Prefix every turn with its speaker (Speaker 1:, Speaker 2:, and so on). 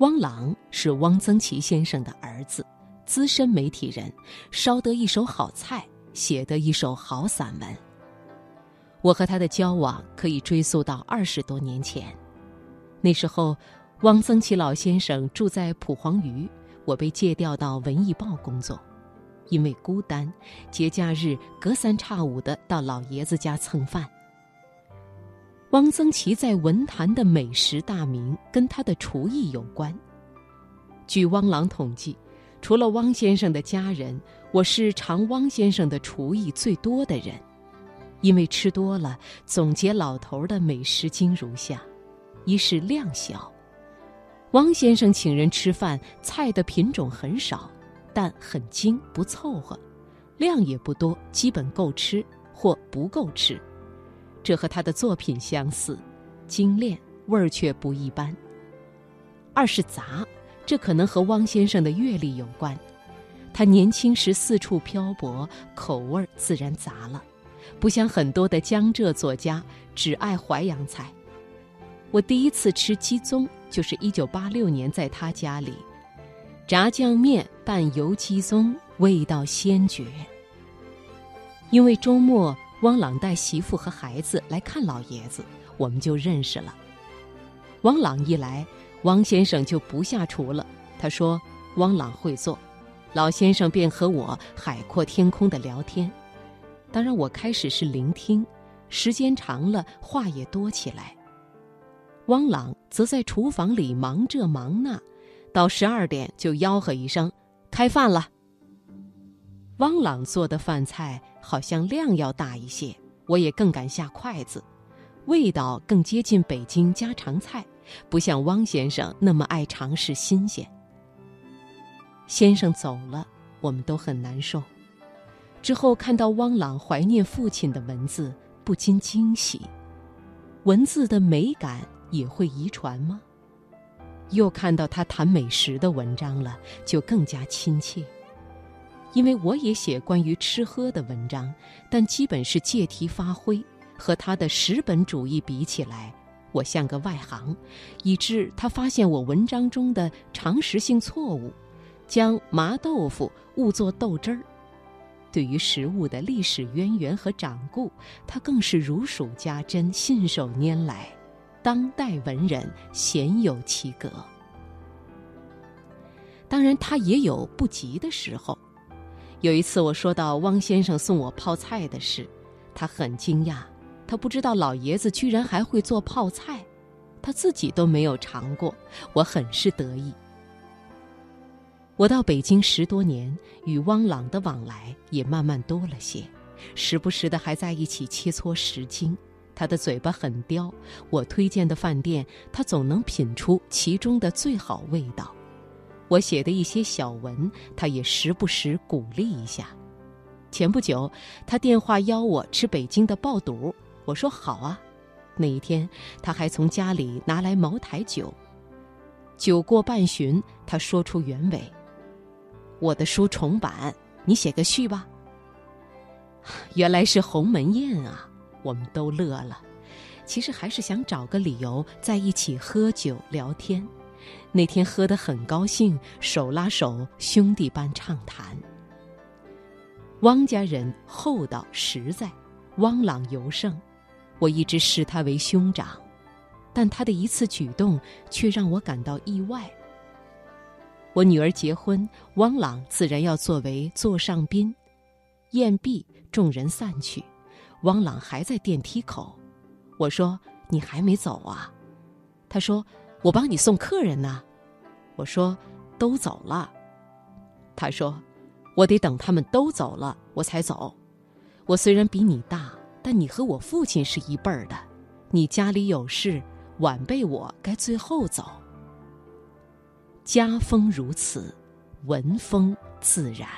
Speaker 1: 汪朗是汪曾祺先生的儿子，资深媒体人，烧得一手好菜，写得一手好散文。我和他的交往可以追溯到二十多年前，那时候，汪曾祺老先生住在蒲黄榆，我被借调到《文艺报》工作，因为孤单，节假日隔三差五的到老爷子家蹭饭。汪曾祺在文坛的美食大名跟他的厨艺有关。据汪郎统计，除了汪先生的家人，我是尝汪先生的厨艺最多的人。因为吃多了，总结老头的美食经如下：一是量小，汪先生请人吃饭，菜的品种很少，但很精，不凑合，量也不多，基本够吃或不够吃。这和他的作品相似，精炼，味儿却不一般。二是杂，这可能和汪先生的阅历有关。他年轻时四处漂泊，口味儿自然杂了，不像很多的江浙作家只爱淮扬菜。我第一次吃鸡枞，就是一九八六年在他家里，炸酱面拌油鸡枞，味道鲜绝。因为周末。汪朗带媳妇和孩子来看老爷子，我们就认识了。汪朗一来，汪先生就不下厨了。他说：“汪朗会做。”老先生便和我海阔天空的聊天。当然，我开始是聆听，时间长了，话也多起来。汪朗则在厨房里忙这忙那，到十二点就吆喝一声：“开饭了。”汪朗做的饭菜好像量要大一些，我也更敢下筷子，味道更接近北京家常菜，不像汪先生那么爱尝试新鲜。先生走了，我们都很难受。之后看到汪朗怀念父亲的文字，不禁惊喜。文字的美感也会遗传吗？又看到他谈美食的文章了，就更加亲切。因为我也写关于吃喝的文章，但基本是借题发挥，和他的食本主义比起来，我像个外行，以致他发现我文章中的常识性错误，将麻豆腐误作豆汁儿。对于食物的历史渊源和掌故，他更是如数家珍，信手拈来，当代文人鲜有其格。当然，他也有不及的时候。有一次，我说到汪先生送我泡菜的事，他很惊讶，他不知道老爷子居然还会做泡菜，他自己都没有尝过。我很是得意。我到北京十多年，与汪朗的往来也慢慢多了些，时不时的还在一起切磋时经。他的嘴巴很刁，我推荐的饭店，他总能品出其中的最好味道。我写的一些小文，他也时不时鼓励一下。前不久，他电话邀我吃北京的爆肚，我说好啊。那一天，他还从家里拿来茅台酒。酒过半巡，他说出原委：“我的书重版，你写个序吧。”原来是鸿门宴啊，我们都乐了。其实还是想找个理由在一起喝酒聊天。那天喝得很高兴，手拉手，兄弟般畅谈。汪家人厚道实在，汪朗尤盛，我一直视他为兄长，但他的一次举动却让我感到意外。我女儿结婚，汪朗自然要作为座上宾。宴毕，众人散去，汪朗还在电梯口。我说：“你还没走啊？”他说。我帮你送客人呢，我说都走了。他说我得等他们都走了我才走。我虽然比你大，但你和我父亲是一辈儿的。你家里有事，晚辈我该最后走。家风如此，文风自然。